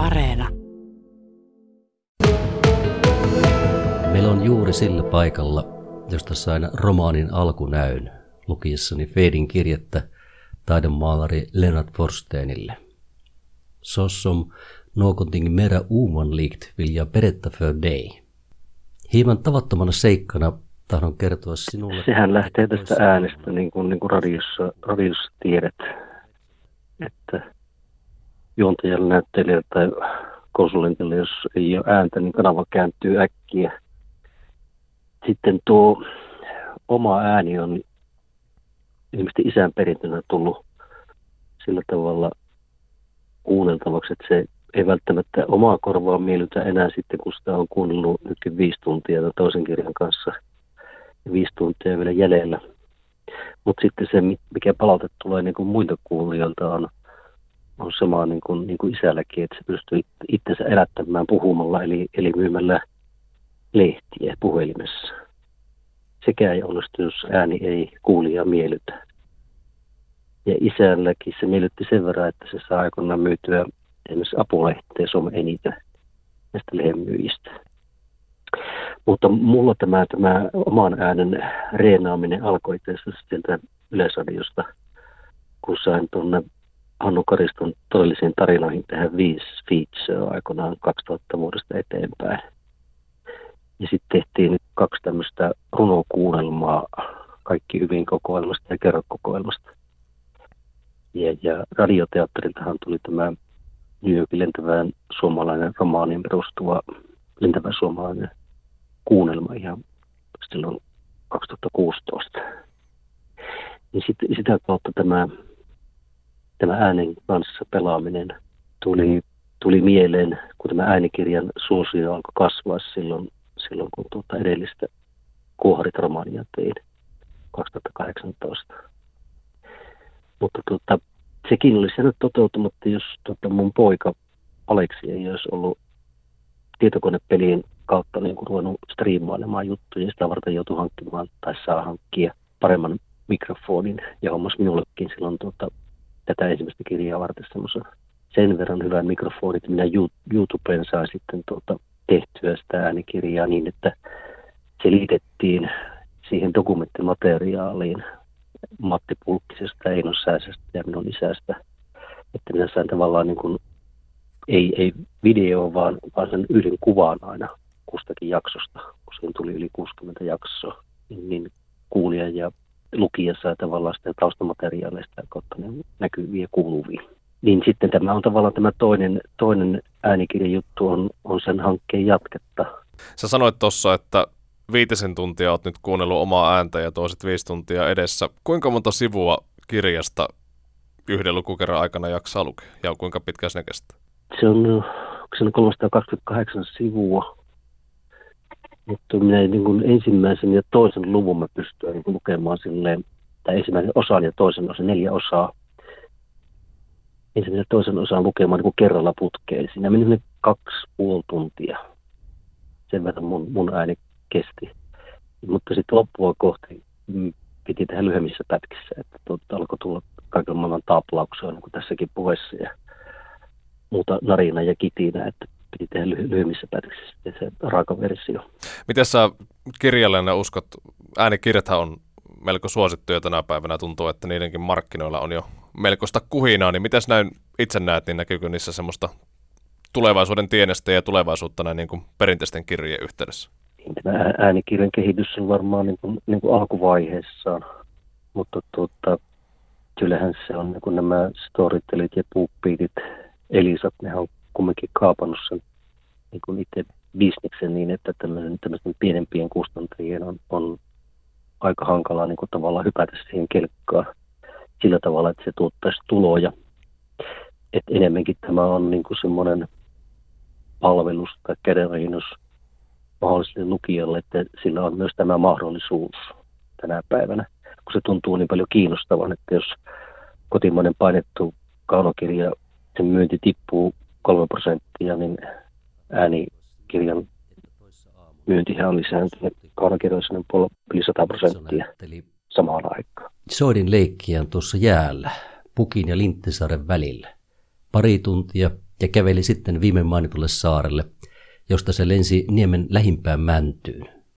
Areena. Meillä on juuri sillä paikalla, josta sain romaanin alkunäyn lukiessani Feidin kirjettä taidemaalari Lennart Forstenille. Sossom någonting mera omanlikt vill jag berätta för dig. Hieman tavattomana seikkana tahdon kertoa sinulle. Sehän lähtee tästä äänestä, niin kuin, niin kuin radiossa, radiossa tiedät, että juontajalle, näyttelijälle tai konsulentille, jos ei ole ääntä, niin kanava kääntyy äkkiä. Sitten tuo oma ääni on ilmeisesti isän perintönä tullut sillä tavalla kuunneltavaksi, että se ei välttämättä omaa korvaa miellytä enää sitten, kun sitä on kuunnellut nytkin viisi tuntia toisen kirjan kanssa – viisi tuntia vielä jäljellä. Mutta sitten se, mikä palaute tulee niin kuin muilta kuulijoilta, on, on sama niin kuin, niin kuin isälläkin, että se pystyy itsensä elättämään puhumalla, eli, eli myymällä lehtiä puhelimessa. Sekä ei onnistu, jos ääni ei kuulija miellytä. Ja isälläkin se miellytti sen verran, että se saa aikoinaan myytyä esimerkiksi apulehteä Suomen eniten näistä lehmyyjistä. Mutta mulla tämä, tämä oman äänen reenaaminen alkoi itse sieltä Yleisradiosta, kun sain tuonne Hannu Kariston todellisiin tarinoihin tehdä viisi feature aikoinaan 2000 vuodesta eteenpäin. Ja sitten tehtiin kaksi tämmöistä runokuunnelmaa, kaikki hyvin kokoelmasta ja kerrokokoelmasta. Ja, ja radioteatteriltahan tuli tämä New Yorkin lentävään suomalainen romaaniin perustuva lentävä suomalainen kuunnelma ihan silloin 2016. Niin sit, sitä kautta tämä, tämä äänen kanssa pelaaminen tuli, tuli mieleen, kun tämä äänikirjan suosio alkoi kasvaa silloin, silloin kun tuota edellistä Kuoharit-romaania tein 2018. Mutta tuota, sekin olisi nyt toteutumatta, jos tuota mun poika Aleksi ei olisi ollut tietokonepelien kautta niin kuin ruvennut striimailemaan juttuja ja sitä varten joutui hankkimaan tai saa hankkia paremman mikrofonin ja hommas minullekin silloin tuota, tätä ensimmäistä kirjaa varten semmoisen sen verran hyvän mikrofonin, että minä YouTubeen saa sitten tuota, tehtyä sitä äänikirjaa niin, että se liitettiin siihen dokumenttimateriaaliin Matti Pulkkisesta, Eino Sääsestä ja minun isästä. Että minä sain tavallaan niin kuin, ei, ei video, vaan, vaan sen yhden kuvan aina kustakin jaksosta, kun siinä tuli yli 60 jaksoa, niin, niin kuulija ja lukija saa tavallaan sitä taustamateriaaleista kautta ne näkyviä kuuluvia. Niin sitten tämä on tavallaan tämä toinen, toinen äänikirjajuttu on, on sen hankkeen jatketta. Sä sanoit tuossa, että viitisen tuntia oot nyt kuunnellut omaa ääntä ja toiset viisi tuntia edessä. Kuinka monta sivua kirjasta yhden lukukerran aikana jaksaa lukea ja kuinka pitkä se kestää? Se on, se on 328 sivua mutta minä niin kuin ensimmäisen ja toisen luvun mä pystyn niin lukemaan silleen, tai ensimmäisen osan ja toisen osan, neljä osaa. Ensimmäisen ja toisen osan lukemaan niin kuin kerralla putkeen. Siinä meni kaksi puoli tuntia. Sen verran mun, mun ääni kesti. Mutta sitten loppua kohti mm, piti tehdä lyhyemmissä pätkissä, että tuota, alkoi tulla kaiken maailman taaplauksia, niin kuin tässäkin puheessa ja muuta narina ja kitinä, että piti tehdä ly- lyhyemmissä pätkissä se raaka versio. Miten sä kirjallinen uskot, äänikirjathan on melko suosittuja tänä päivänä, tuntuu, että niidenkin markkinoilla on jo melkoista kuhinaa, niin miten näin itse näet, niin näkyykö niissä semmoista tulevaisuuden tienestä ja tulevaisuutta näin niin kuin perinteisten kirjojen yhteydessä? Tämä äänikirjan kehitys on varmaan niin kuin, niin kuin alkuvaiheessaan, mutta tuota, kyllähän se on niin kuin nämä storytellit ja puuppiitit, Elisat, ne on kumminkin kaapannut sen niin kuin itse bisneksen niin, että tämmöisen, tämmöisen pienempien kustantajien on, on aika hankalaa niin kuin tavallaan hypätä siihen kelkkaan sillä tavalla, että se tuottaisi tuloja. Et enemmänkin tämä on niin kuin semmoinen palvelus tai kädenojennus mahdolliselle lukijalle, että sillä on myös tämä mahdollisuus tänä päivänä, kun se tuntuu niin paljon kiinnostavan, että jos kotimainen painettu kaunokirja, sen myynti tippuu kolme prosenttia, niin äänikirjan myyntihän on lisääntynyt kaunokirjoissa yli 100 prosenttia samaan aikaan. Soidin leikkiään tuossa jäällä, Pukin ja Linttisaaren välillä. Pari tuntia ja käveli sitten viime mainitulle saarelle, josta se lensi niemen lähimpään mäntyyn.